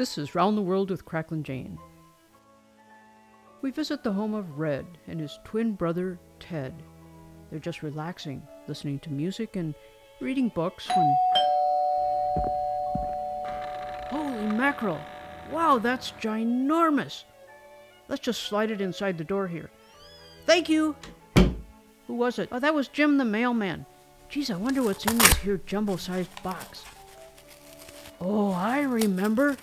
This is Round the World with Cracklin' Jane. We visit the home of Red and his twin brother, Ted. They're just relaxing, listening to music and reading books when. Holy mackerel! Wow, that's ginormous! Let's just slide it inside the door here. Thank you! Who was it? Oh, that was Jim the mailman. Geez, I wonder what's in this here jumbo sized box. Oh, I remember.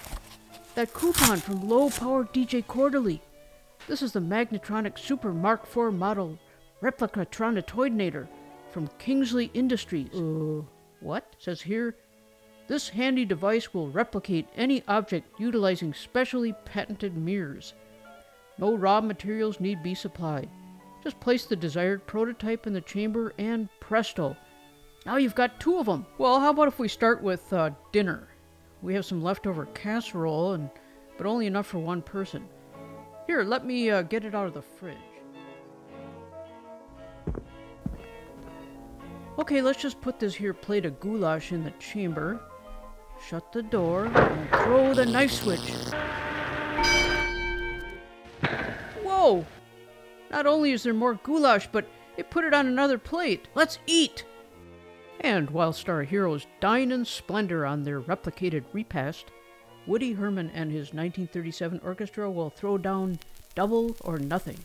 That coupon from low power DJ Quarterly. This is the Magnetronic Super Mark IV model Replicatronitoidinator from Kingsley Industries. Uh, what? Says here, this handy device will replicate any object utilizing specially patented mirrors. No raw materials need be supplied. Just place the desired prototype in the chamber and presto. Now you've got two of them. Well, how about if we start with uh, dinner? We have some leftover casserole, and but only enough for one person. Here, let me uh, get it out of the fridge. Okay, let's just put this here plate of goulash in the chamber. Shut the door and throw the knife switch. Whoa! Not only is there more goulash, but it put it on another plate. Let's eat! And whilst our heroes dine in splendor on their replicated repast, Woody Herman and his 1937 orchestra will throw down double or nothing.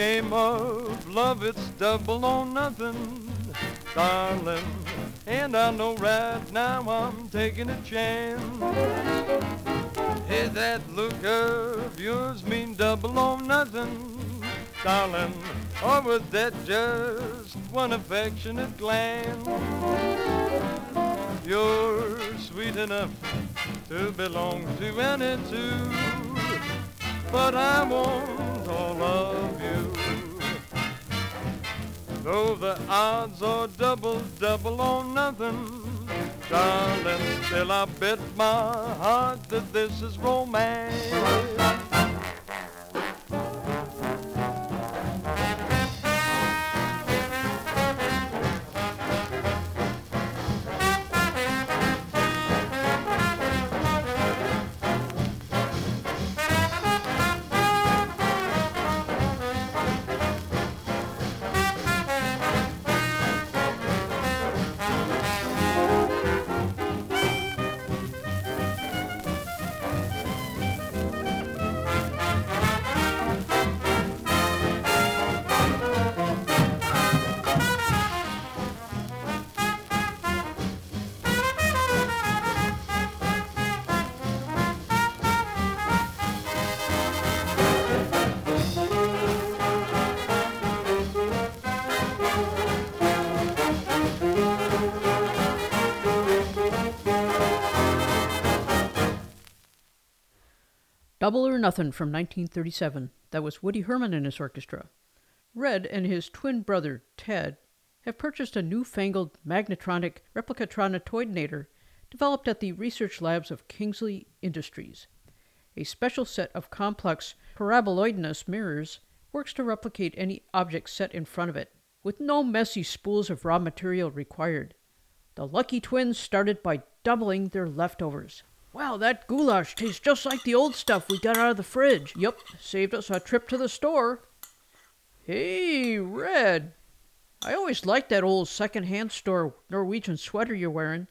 Game of love, it's double or nothing, darling. And I know right now I'm taking a chance. Hey, that look of yours mean double or nothing, darling. Or was that just one affectionate glance? You're sweet enough to belong to any two, but I want all of you. Though the odds are double, double or nothing, darling, still I bet my heart that this is romance. Double or Nothing from 1937. That was Woody Herman and his orchestra. Red and his twin brother, Ted, have purchased a newfangled magnetronic replicatronitoidinator developed at the research labs of Kingsley Industries. A special set of complex paraboloidinous mirrors works to replicate any object set in front of it, with no messy spools of raw material required. The lucky twins started by doubling their leftovers. Wow, that goulash tastes just like the old stuff we got out of the fridge. Yep, saved us a trip to the store. Hey, Red. I always liked that old second-hand store Norwegian sweater you're wearing.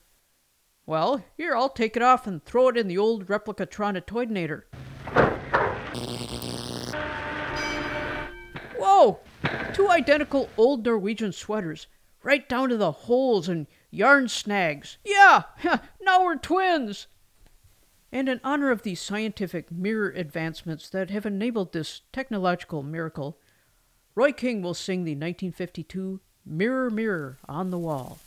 Well, here, I'll take it off and throw it in the old Replicatronitoidinator. Whoa! Two identical old Norwegian sweaters, right down to the holes and yarn snags. Yeah, now we're twins. And in honor of these scientific mirror advancements that have enabled this technological miracle, Roy King will sing the 1952 Mirror, Mirror on the Wall.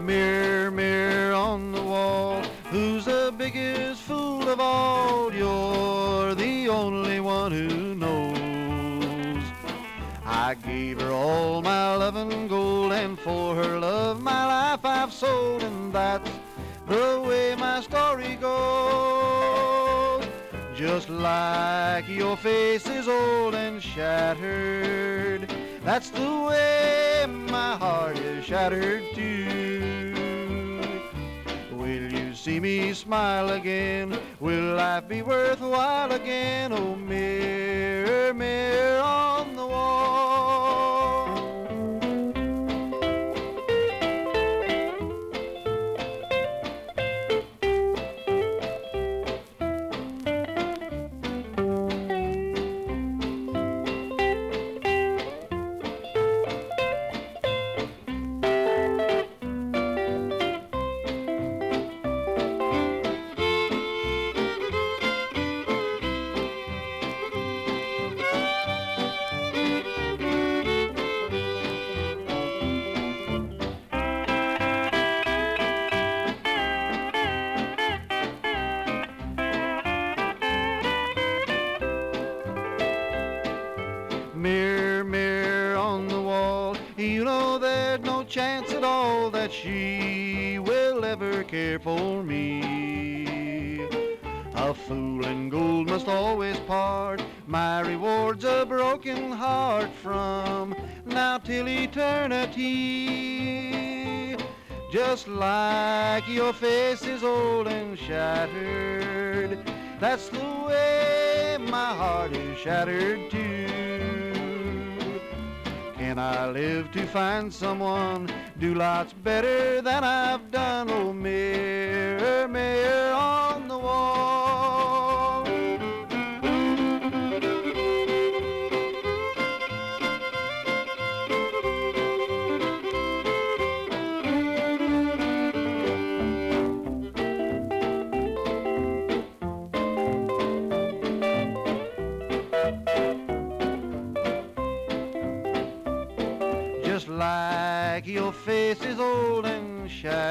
Mirror, mirror on the wall, who's the biggest fool of all? You're gave her all my love and gold, and for her love my life I've sold, and that's the way my story goes. Just like your face is old and shattered, that's the way my heart is shattered too. Will you see me smile again? Will life be worthwhile again? Oh, mirror, mirror oh, old and shattered, that's the way my heart is shattered too. Can I live to find someone do lots better than I've done? Oh, mirror, mirror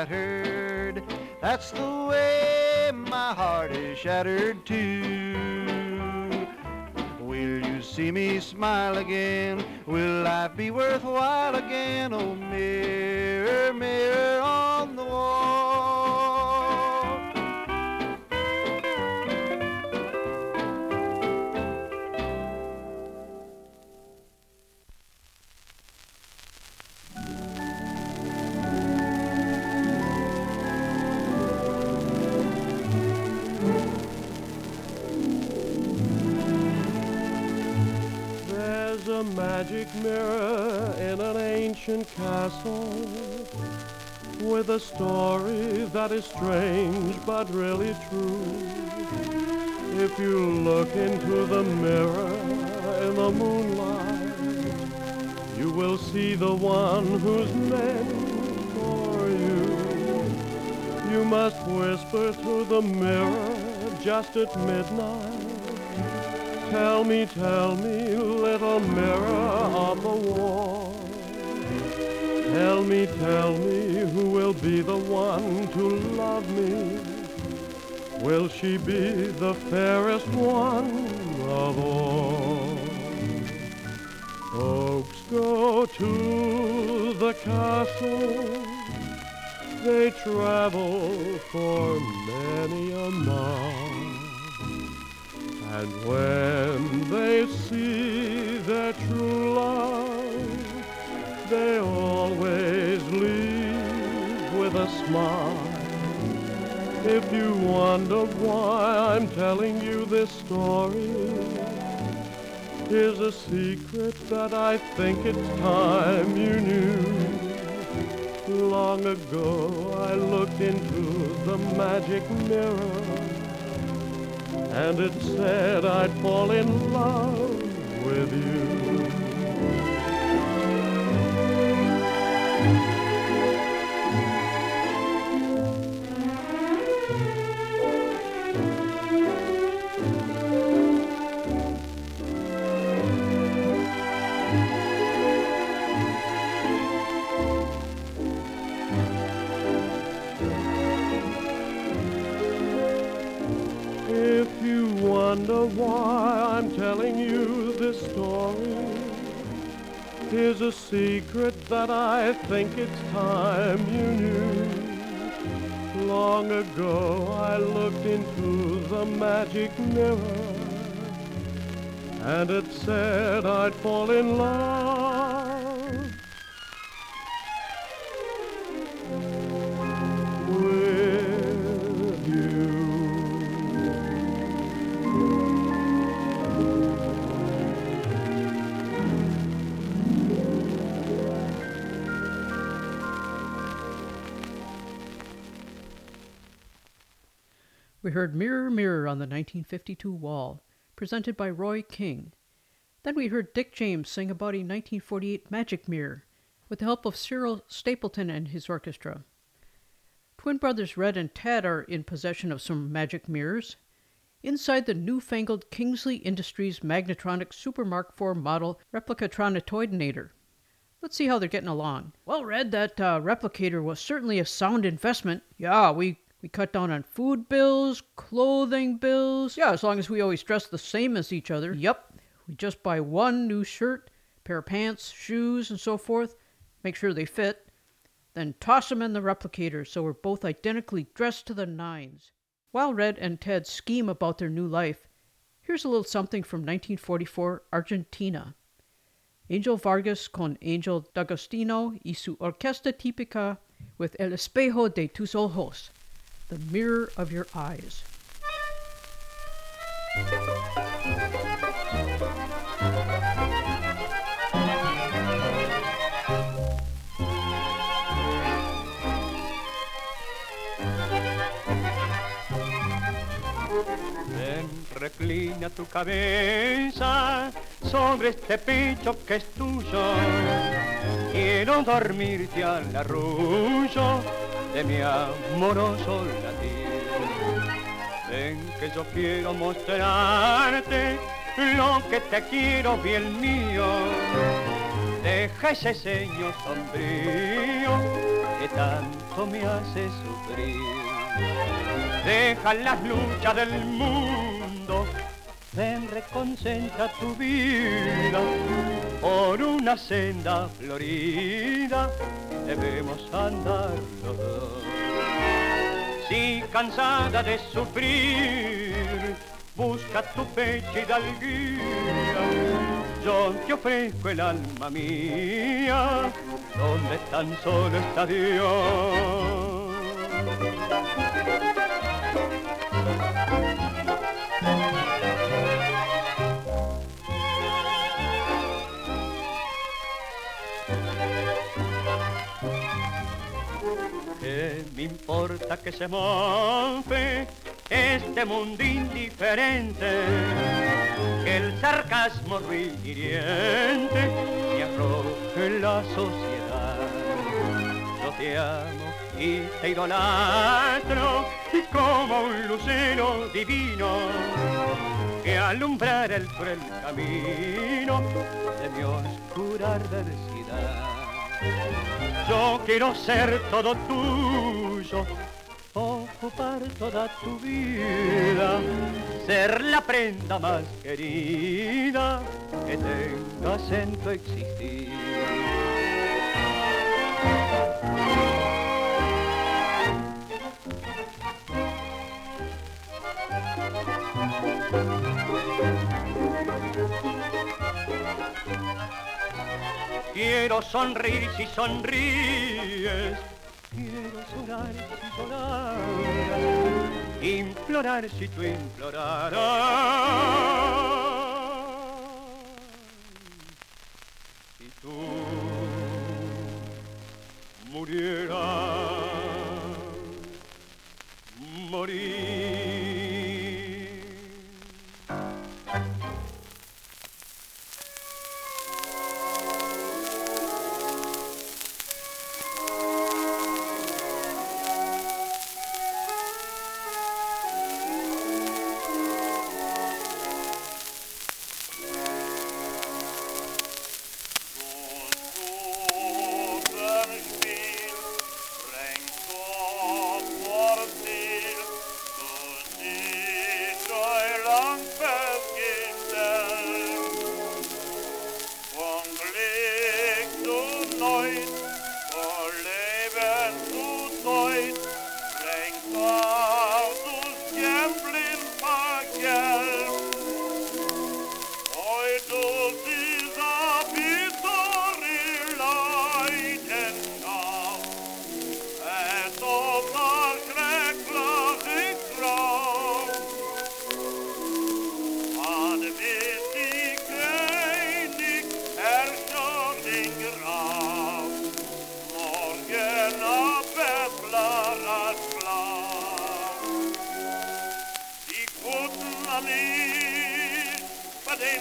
shattered, that's the way my heart is shattered too. Will you see me smile again? Will life be worthwhile again? Oh, mirror, mirror on the wall. A magic mirror in an ancient castle with a story that is strange but really true. If you look into the mirror in the moonlight, you will see the one who's meant for you. You must whisper to the mirror just at midnight. Tell me, tell me, little mirror on the wall. Tell me, tell me, who will be the one to love me? Will she be the fairest one of all? Folks go to the castle, they travel for many a mile. And when they see their true love, they always leave with a smile. If you wonder why I'm telling you this story, here's a secret that I think it's time you knew. Long ago I looked into the magic mirror and it said I'd fall in love with you. Why I'm telling you this story, here's a secret that I think it's time you knew. Long ago I looked into the magic mirror, and it said I'd fall in love heard Mirror, Mirror on the 1952 Wall, presented by Roy King. Then we heard Dick James sing about a 1948 Magic Mirror with the help of Cyril Stapleton and his orchestra. Twin brothers Red and Ted are in possession of some magic mirrors. Inside the newfangled Kingsley Industries Magnetronic Super Mark IV model Replicatronitoidinator. Let's see how they're getting along. Well, Red, that uh, replicator was certainly a sound investment. Yeah, we we cut down on food bills, clothing bills. Yeah, as long as we always dress the same as each other. Yep. We just buy one new shirt, pair of pants, shoes, and so forth. Make sure they fit. Then toss them in the replicator so we're both identically dressed to the nines. While Red and Ted scheme about their new life, here's a little something from 1944 Argentina. Angel Vargas con Angel D'Agostino y su orquesta típica with El espejo de tus ojos, the mirror of your eyes. Ven, reclina tu cabeza sobre este pecho que es tuyo. Quiero dormirte al arrullo de mi amoroso latir. Ven que yo quiero mostrarte lo que te quiero, bien mío. Deja ese ceño sombrío que tanto me hace sufrir. Deja las luchas del mundo, ven reconcentra tu vida por una senda florida, debemos andar los. Si cansada de sufrir, busca tu pecho hidalguía, yo te ofrezco el alma mía, donde tan solo está Dios. ¿Qué me importa que se mofe este mundo indiferente? Que el sarcasmo ruidiriente me arroje la sociedad. Yo te amo y te idolatro como un lucero divino que alumbrar el cruel camino de mi oscura adversidad. Yo quiero ser todo tuyo, ocupar toda tu vida, ser la prenda más querida que tengas en tu existir. Quiero sonreír si sonríes, quiero llorar si lloraras, implorar si tú imploraras. Si tú murieras,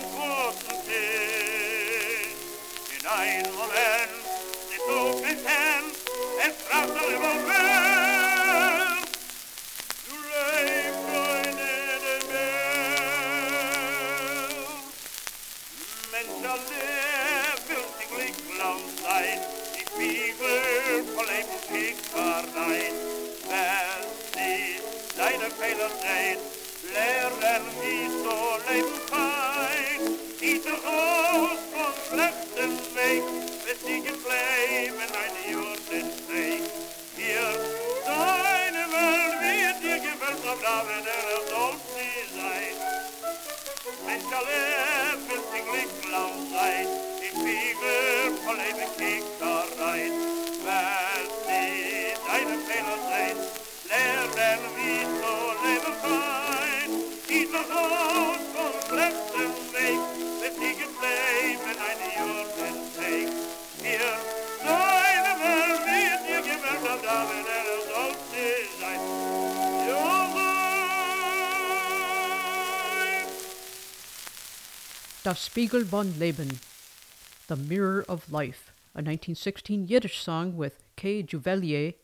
großen Tisch. In ein Moment, die zog mich hin, es brach der Revolver. Du lebst in den Meer. Mensch, alle will sich glücklich sein, die Spiegel voll Leben Schickbarkeit. Wer sieht deine Fehler sehen, lernen alle will sich glücklich sein, die Spiegel voll Leben Kickerei. Wer sieht deine Fehler sehen, lernen wie so leben fein. Die raus vom schlechten Weg, bis sie gebleiben eine Jürgen Weg. Hier, deine Welt wird dir gefällt, auf David, Das Spiegel von Leben, The Mirror of Life, a 1916 Yiddish song with K. Juvelier.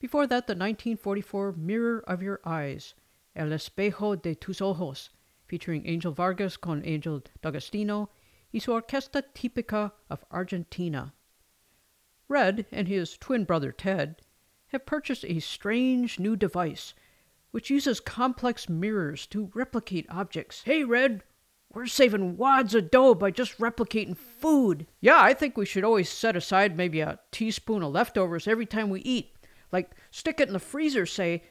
Before that, the 1944 Mirror of Your Eyes, El Espejo de tus Ojos, featuring Angel Vargas con Angel D'Agostino y su Orquesta Típica of Argentina. Red and his twin brother Ted have purchased a strange new device which uses complex mirrors to replicate objects. Hey, Red, we're saving wads of dough by just replicating food. Yeah, I think we should always set aside maybe a teaspoon of leftovers every time we eat. Like, stick it in the freezer, say,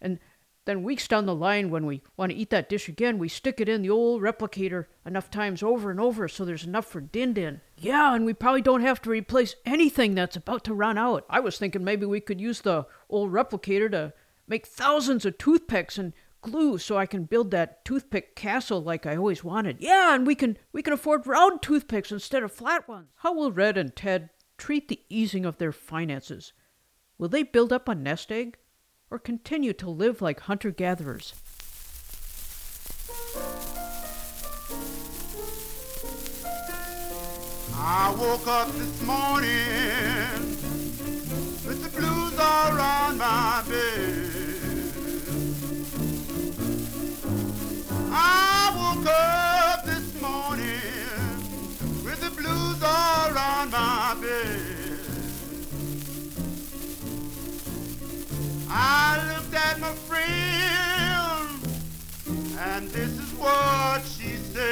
and then weeks down the line, when we want to eat that dish again, we stick it in the old replicator enough times over and over so there's enough for Din Din. Yeah, and we probably don't have to replace anything that's about to run out. I was thinking maybe we could use the old replicator to make thousands of toothpicks and glue so I can build that toothpick castle like I always wanted. Yeah, and we can we can afford round toothpicks instead of flat ones. How will Red and Ted treat the easing of their finances? Will they build up a nest egg or continue to live like hunter gatherers? I woke up this morning with the blues around my bed. I woke up this morning with the blues all around my bed. I looked at my friend, and this is what she said.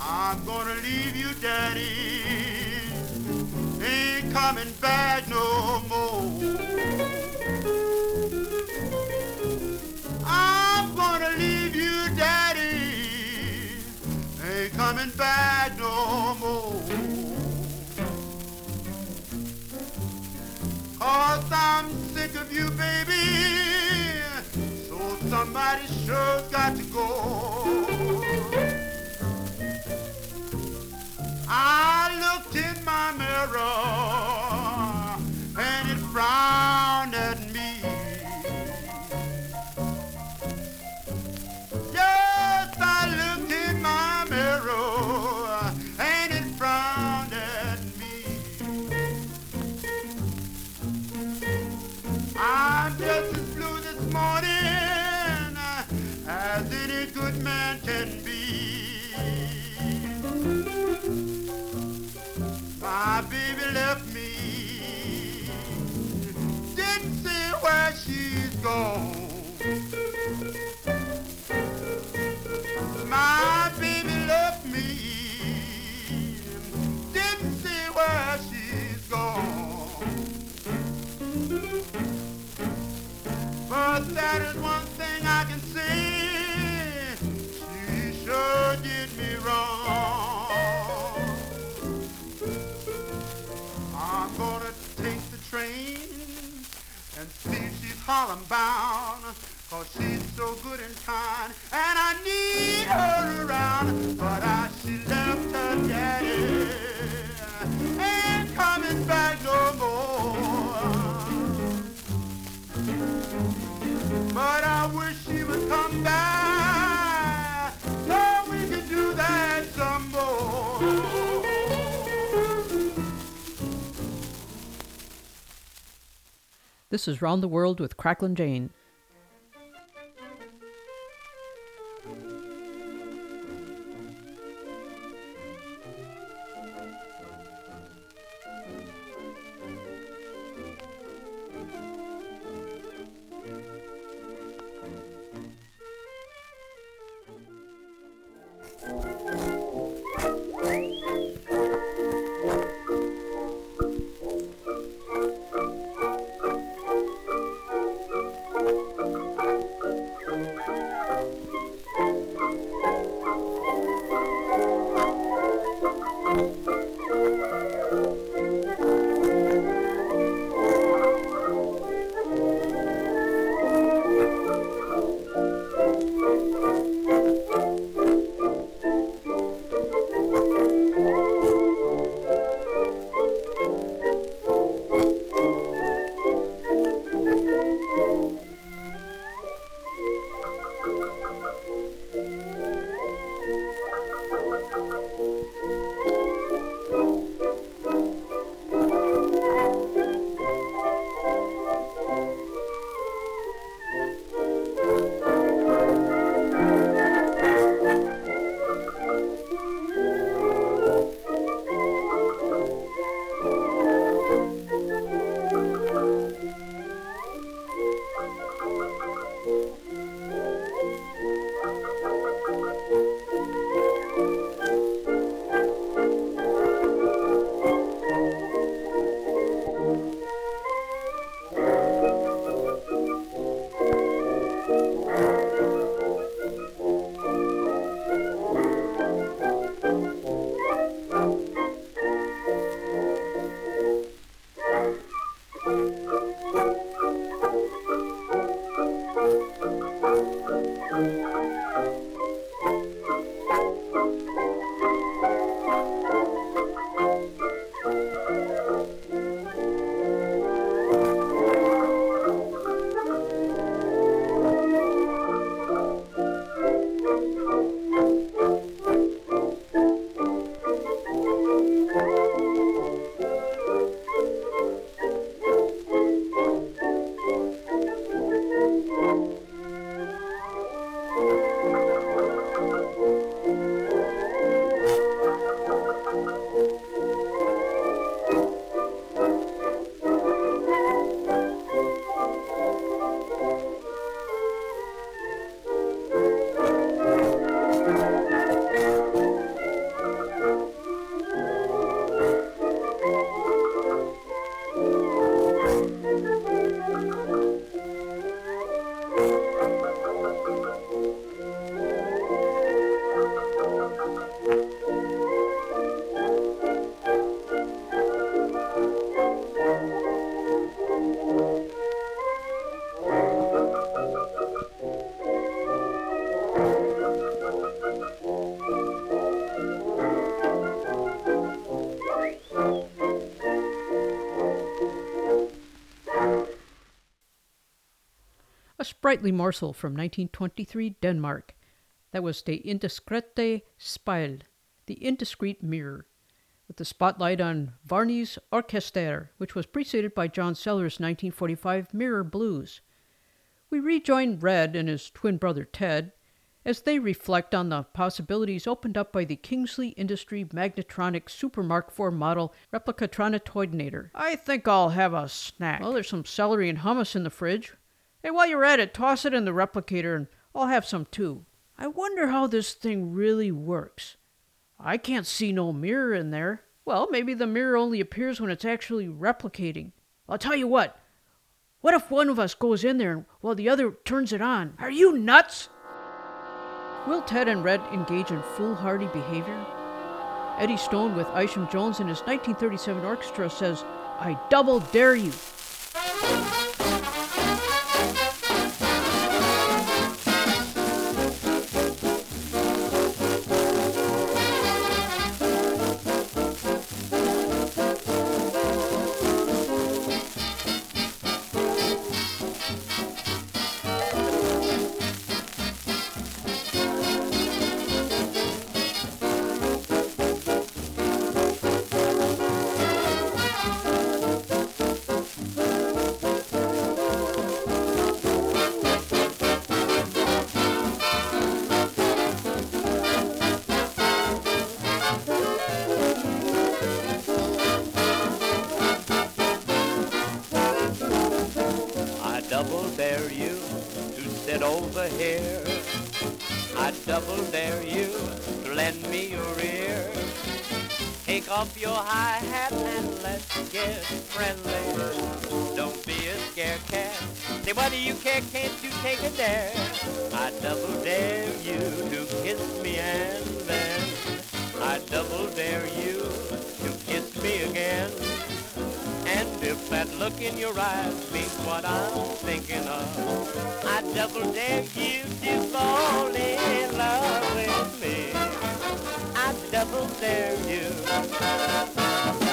I'm gonna leave you, Daddy. Ain't coming back no more. Coming back no more. Cause I'm sick of you, baby. So somebody sure's got to go. I looked in my mirror Is Round the World with Cracklin' Jane. Sprightly morsel from 1923 Denmark. That was De Indiskrete Spejl, The Indiscreet Mirror, with the spotlight on Warny's Orkester, which was preceded by John Sellers' 1945 Mirror Blues. We rejoin Red and his twin brother Ted as they reflect on the possibilities opened up by the Kingsley Industry Magnetronic Super Mark IV model Replicatronitoidinator. I think I'll have a snack. Well, there's some celery and hummus in the fridge. Hey, while you're at it, toss it in the replicator and I'll have some too. I wonder how this thing really works. I can't see no mirror in there. Well, maybe the mirror only appears when it's actually replicating. I'll tell you what. What if one of us goes in there while the other turns it on? Are you nuts? Will Ted and Red engage in foolhardy behavior? Eddie Stone with Isham Jones and his 1937 orchestra says, I double dare you. If that look in your eyes means what I'm thinking of, I double dare you to fall in love with me. I double dare you.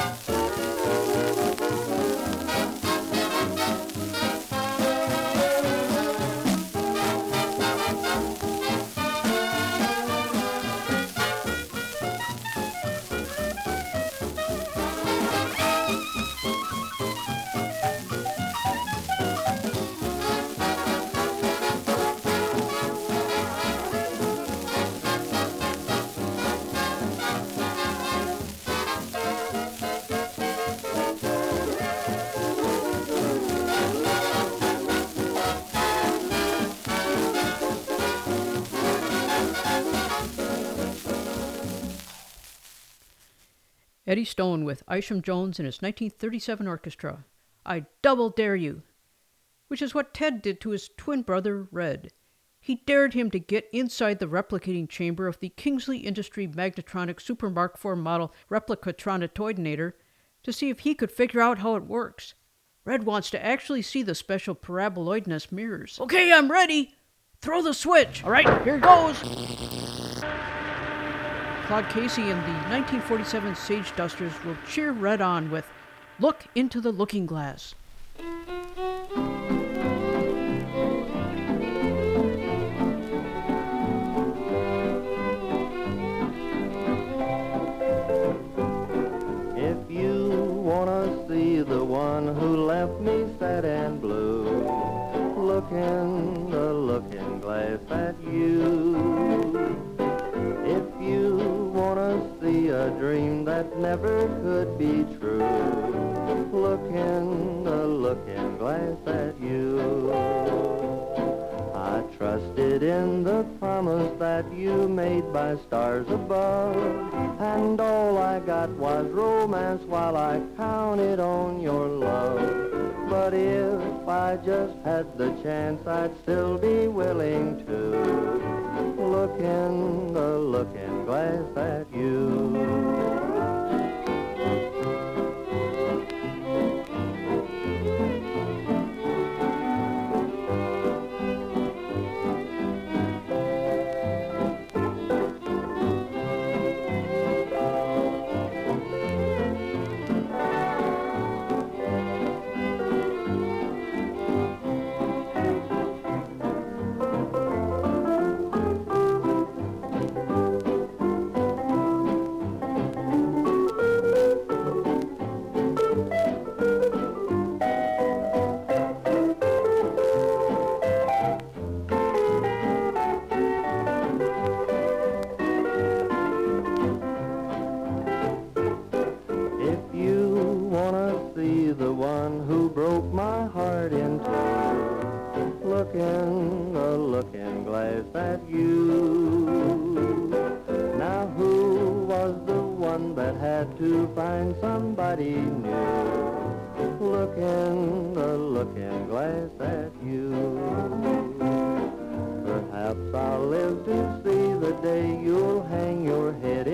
Eddie Stone with Isham Jones and his 1937 orchestra. I double dare you. Which is what Ted did to his twin brother, Red. He dared him to get inside the replicating chamber of the Kingsley Industry Magnetronic Super Mark IV model replicatronitoidinator to see if he could figure out how it works. Red wants to actually see the special paraboloidness mirrors. Okay, I'm ready. Throw the switch. All right, here goes. Claude Casey and the 1947 Sagedusters will cheer Red on with Look into the Looking Glass. If you wanna see the one who left me sad and blue, look in the looking glass at you. A dream that never could be true, look in the looking glass at you. I trusted in the promise that you made by stars above, and all I got was romance while I counted on your love. But if I just had the chance, I'd still be willing to look in the looking glass at you. Looking at you. Perhaps I'll live to see the day you'll hang your head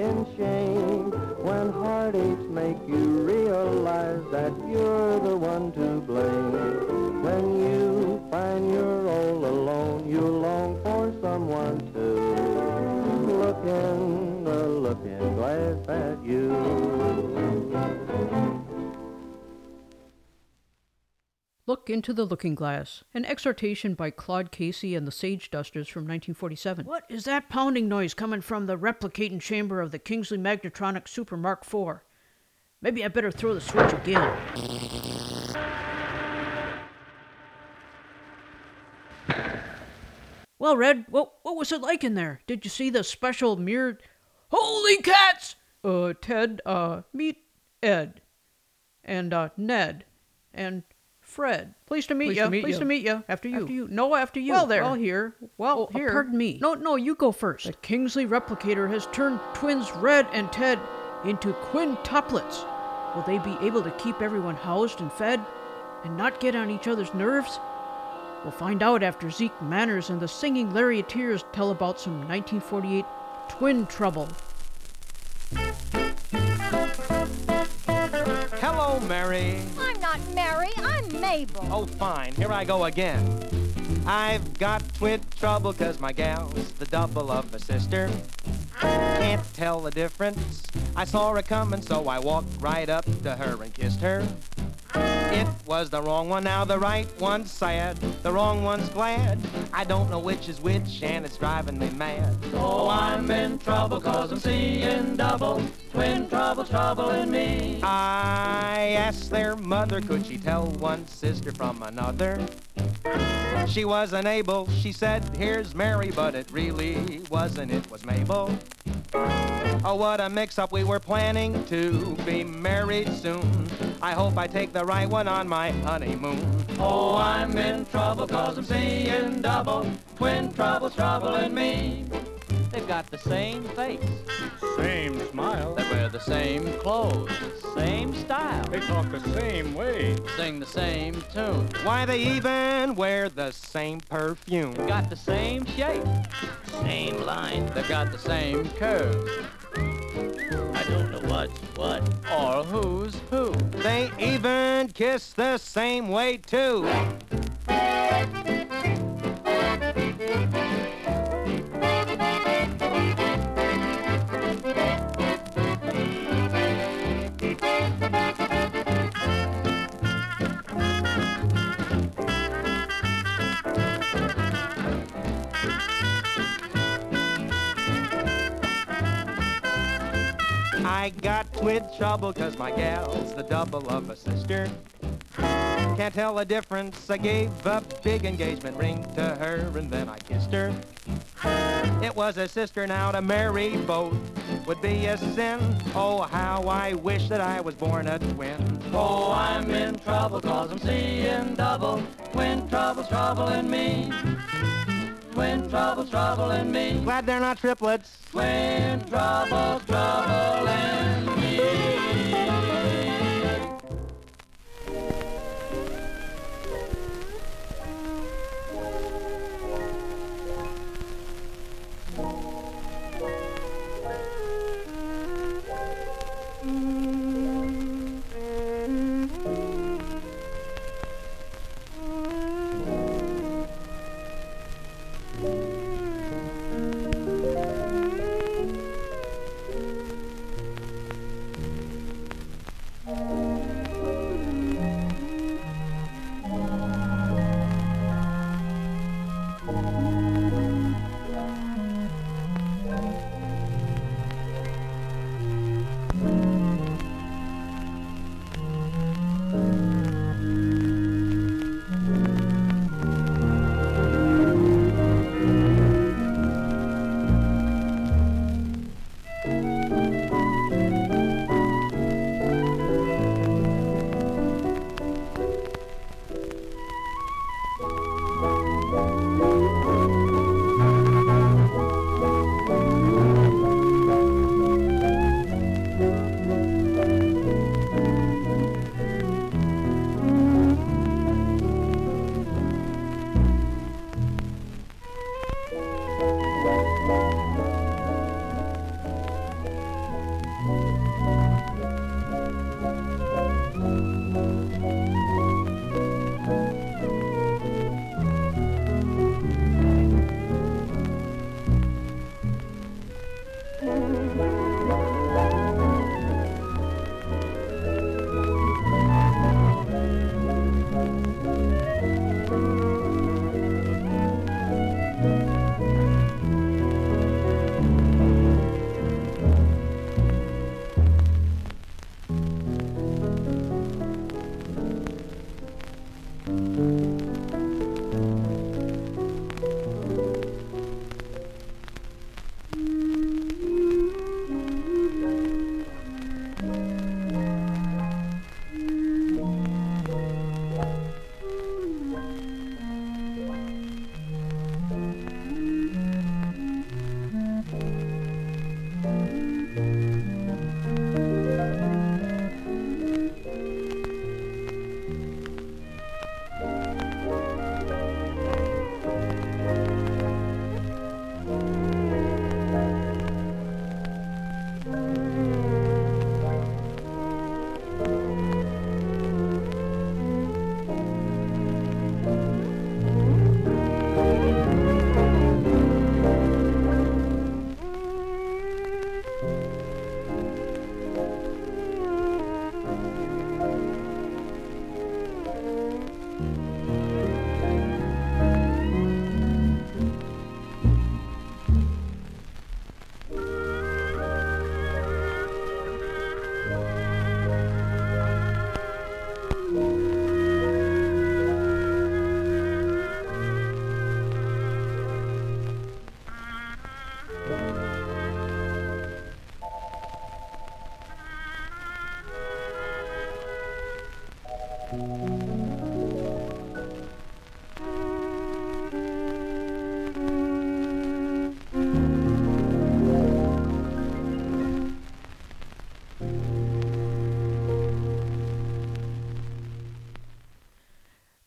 Into the Looking Glass, an exhortation by Claude Casey and the Sagedusters from 1947. What is that pounding noise coming from the replicating chamber of the Kingsley Magnetronic Super Mark IV? Maybe I better throw the switch again. Well, Red, what, what was it like in there? Did you see the special mirrored. Holy cats! Uh, Ted, uh, meet Ed. And, uh, Ned. And Fred. Pleased to meet Pleased you. to meet Pleased you. to meet you. After you. After you. No, after you. Well, there. Well, here. Well, Oh, uh, here. pardon me. No, no, you go first. The Kingsley replicator has turned twins Red and Ted into quintuplets. Will they be able to keep everyone housed and fed and not get on each other's nerves? We'll find out after Zeke Manners and the singing Lariateers tell about some 1948 twin trouble. Hello, Mary. I'm not Mary, I'm Mabel. Oh, fine. Here I go again. I've got twin trouble 'cause my gal's the double of a sister. Can't tell the difference. I saw her coming, so I walked right up to her and kissed her. It was the wrong one, now the right one's sad. The wrong one's glad. I don't know which is which, and it's driving me mad. Oh, I'm in trouble cause I'm seeing double. Twin trouble, trouble in me. I asked their mother, could she tell one sister from another? She wasn't able, she said, here's Mary, but it really wasn't, it was Mabel. Oh, what a mix up, we were planning to be married soon. I hope I take the right one on my honeymoon. Oh, I'm in trouble cause I'm seeing double. Twin troubles trouble in me. They've got the same face. Same smile. They wear the same clothes. Same style. They talk the same way. Sing the same tune. Why, they even wear the same perfume. Got the same shape. Same line. They've got the same curve. I don't know what's what or who's who. They even kiss the same way, too. I got twin trouble 'cause my gal's the double of a sister. Can't tell the difference. I gave a big engagement ring to her and then I kissed her. It was a sister now to marry both would be a sin. Oh, how I wish that I was born a twin. Oh, I'm in trouble cause I'm seeing double. Twin trouble's trouble in me. Twin trouble's trouble in me. Glad they're not triplets. Twin trouble's trouble me.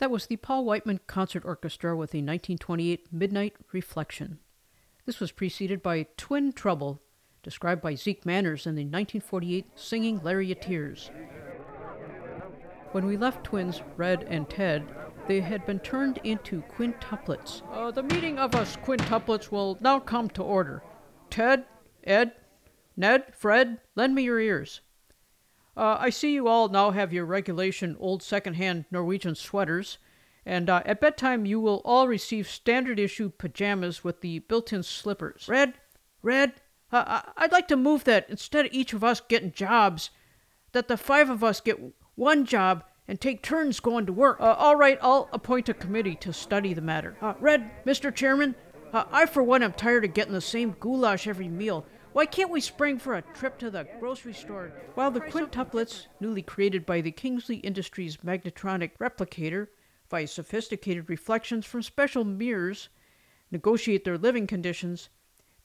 That was the Paul Whiteman Concert Orchestra with the 1928 Midnight Reflection. This was preceded by Twin Trouble, described by Zeke Manners in the 1948 Singing Lariateers. When we left twins Red and Ted, they had been turned into quintuplets. Uh, the meeting of us quintuplets will now come to order. Ted, Ed, Ned, Fred, lend me your ears. Uh, I see you all now have your regulation old second-hand Norwegian sweaters, and uh, at bedtime you will all receive standard issue pajamas with the built-in slippers. Red, Red, uh, I'd like to move that instead of each of us getting jobs, that the five of us get one job and take turns going to work. Uh, all right, I'll appoint a committee to study the matter. Uh, Red, Mr. Chairman, uh, I for one am tired of getting the same goulash every meal. Why can't we spring for a trip to the grocery store? While the quintuplets, newly created by the Kingsley Industries magnetronic replicator, via sophisticated reflections from special mirrors, negotiate their living conditions,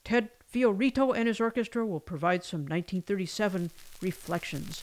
Ted Fio Rito and his orchestra will provide some 1937 reflections.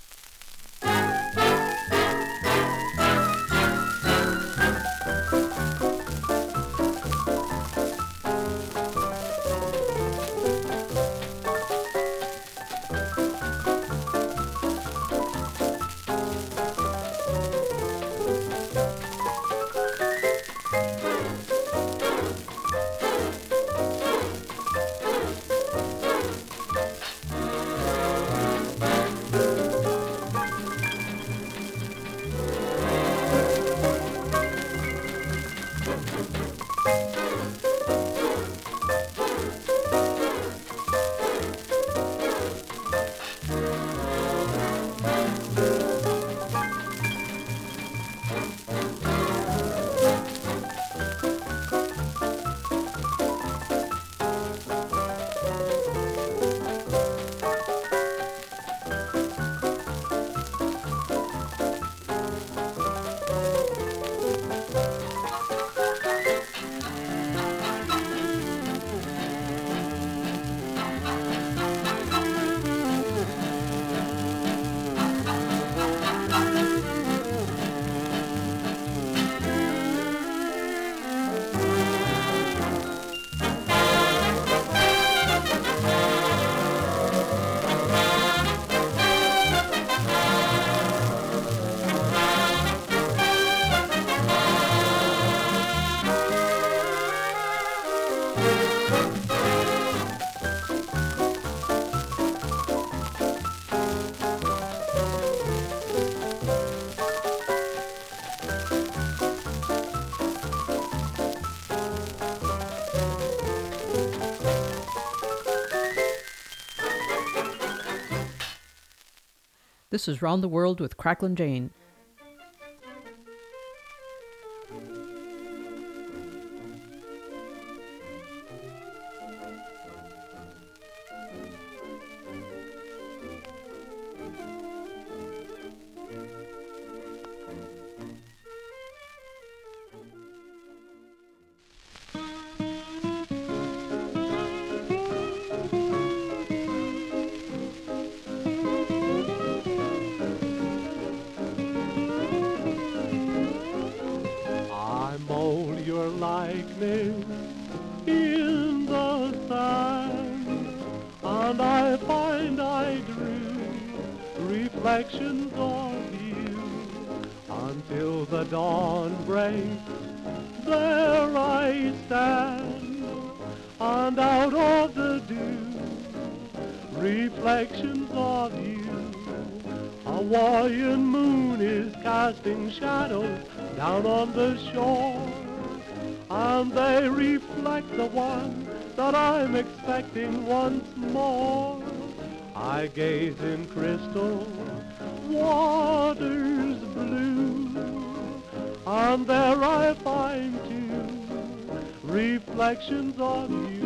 Is Round the World with Cracklin' Jane. In the sand, and I find I drew reflections of you until the dawn breaks. There I stand, and out of the dew, reflections of you. A Hawaiian moon is casting shadows down on the shore, and they reflect the one that I'm expecting once more. I gaze in crystal waters blue, and there I find two reflections of you.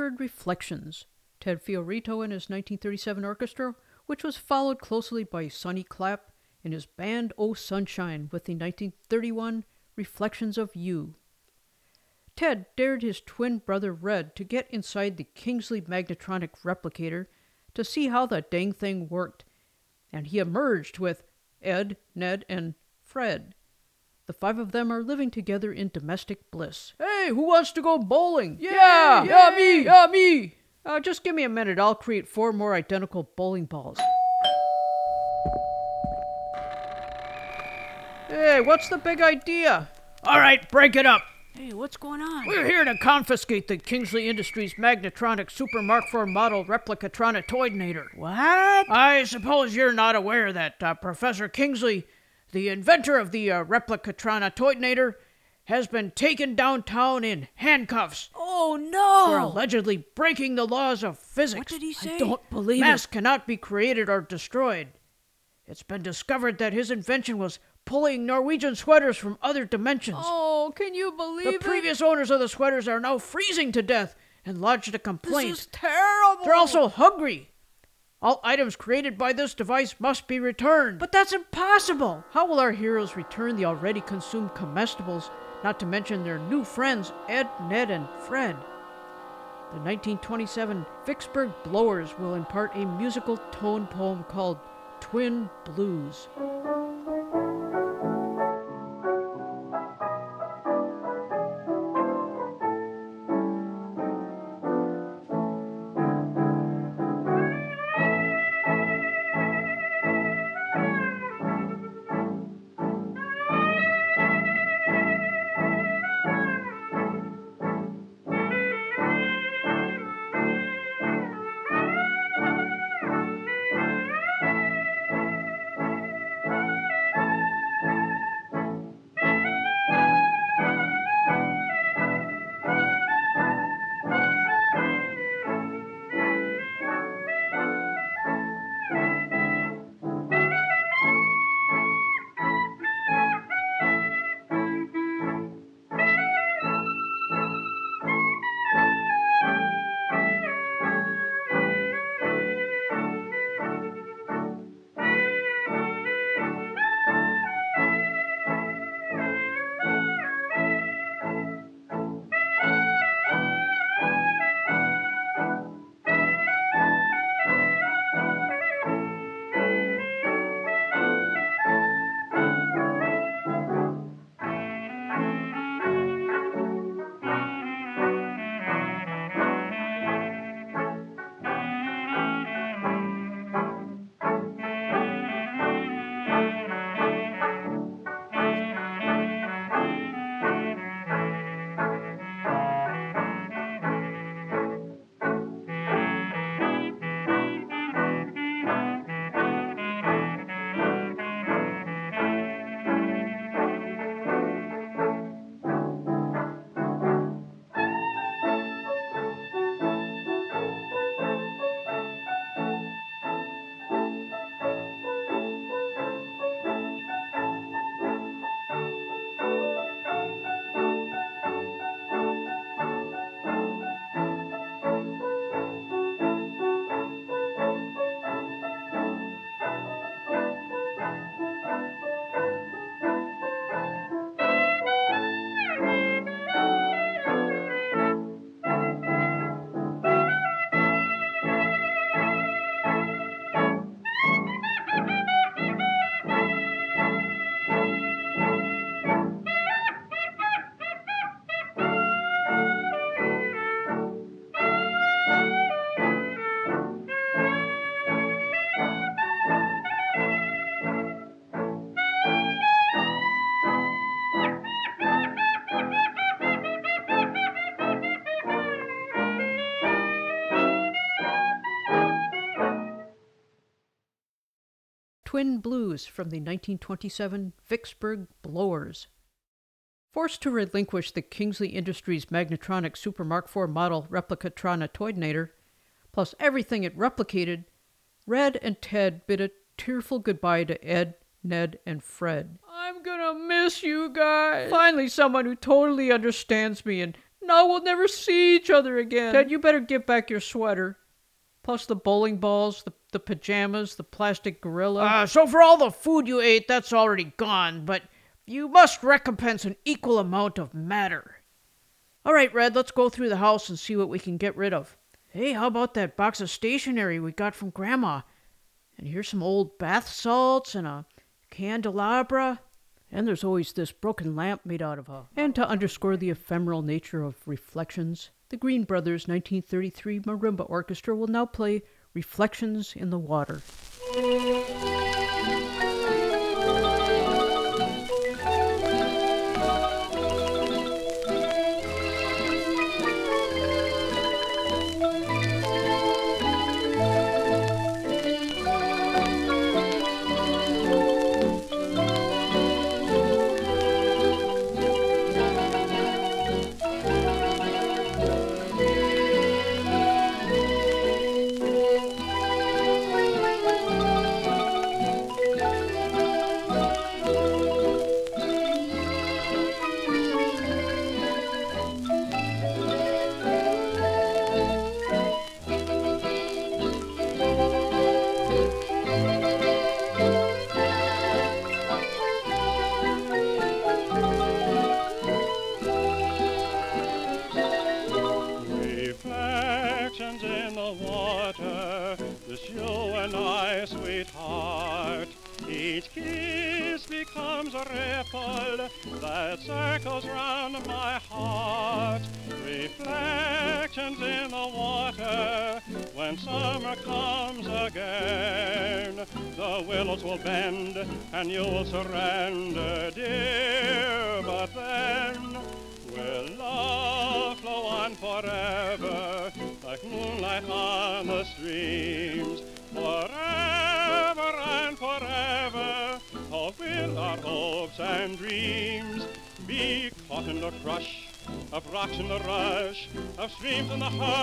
Heard Reflections, Ted Fio Rito and his 1937 orchestra, which was followed closely by Sunny Clapp and his band Oh Sunshine with the 1931 Reflections of You. Ted dared his twin brother Red to get inside the Kingsley Magnetronic replicator to see how the dang thing worked, and he emerged with Ed, Ned, and Fred. The five of them are living together in domestic bliss. Hey, who wants to go bowling? Yeah, yeah, me, yeah, me. Uh, just give me a minute. I'll create four more identical bowling balls. Hey, what's the big idea? All right, break it up. Hey, what's going on? We're here to confiscate the Kingsley Industries Magnetronic Super Mark IV model Replicatronitoidinator. What? I suppose you're not aware that uh, Professor Kingsley, the inventor of the uh, Replicatronitoidinator, has been taken downtown in handcuffs Oh no! for allegedly breaking the laws of physics. What did he say? I don't believe Mass cannot be created or destroyed. It's been discovered that his invention was pulling Norwegian sweaters from other dimensions. Oh, can you believe the it? The previous owners of the sweaters are now freezing to death and lodged a complaint. This is terrible. They're also hungry. All items created by this device must be returned. But that's impossible. How will our heroes return the already consumed comestibles, not to mention their new friends, Ed, Ned, and Fred? The 1927 Vicksburg Blowers will impart a musical tone poem called Twin Blues. Twin Blues from the 1927 Vicksburg Blowers. Forced to relinquish the Kingsley Industries Magnetronic Super Mark IV model Replicatronitoidinator, plus everything it replicated, Red and Ted bid a tearful goodbye to Ed, Ned, and Fred. I'm gonna miss you guys. Finally, someone who totally understands me and now we'll never see each other again. Ted, you better get back your sweater. Plus the bowling balls, the, the pajamas, the plastic gorilla. Uh, so for all the food you ate, that's already gone, but you must recompense an equal amount of matter. All right, Red, let's go through the house and see what we can get rid of. Hey, how about that box of stationery we got from Grandma? And here's some old bath salts and a candelabra. And there's always this broken lamp made out of a. And to underscore the ephemeral nature of reflections, the Green Brothers 1933 Marimba Orchestra will now play Reflections in the Water. In the hush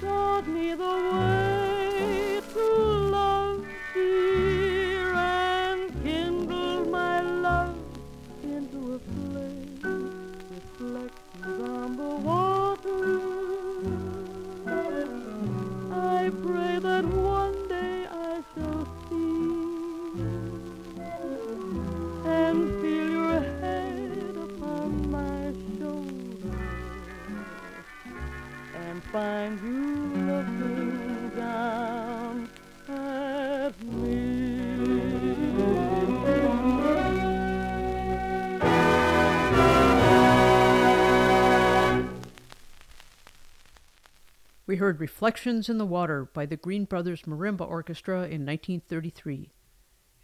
taught me the way heard Reflections in the Water by the Green Brothers Marimba Orchestra in 1933.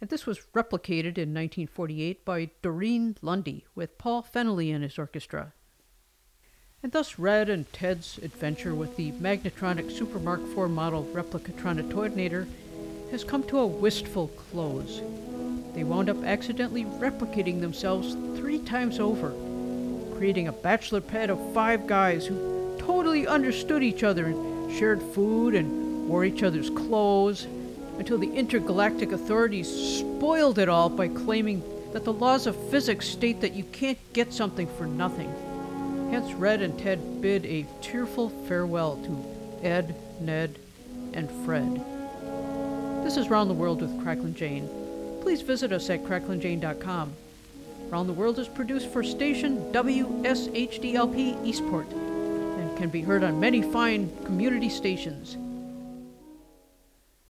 And this was replicated in 1948 by Doreen Lundy with Paul Fennelly and his orchestra. And thus Red and Ted's adventure with the Magnetronic Super Mark IV model Replicatronitoidinator has come to a wistful close. They wound up accidentally replicating themselves three times over, creating a bachelor pad of five guys who totally understood each other and shared food and wore each other's clothes until the intergalactic authorities spoiled it all by claiming that the laws of physics state that you can't get something for nothing. Hence, Red and Ted bid a tearful farewell to Ed, Ned, and Fred. This is Round the World with Cracklin' Jane. Please visit us at cracklinjane.com. Round the World is produced for station WSHDLP Eastport can be heard on many fine community stations.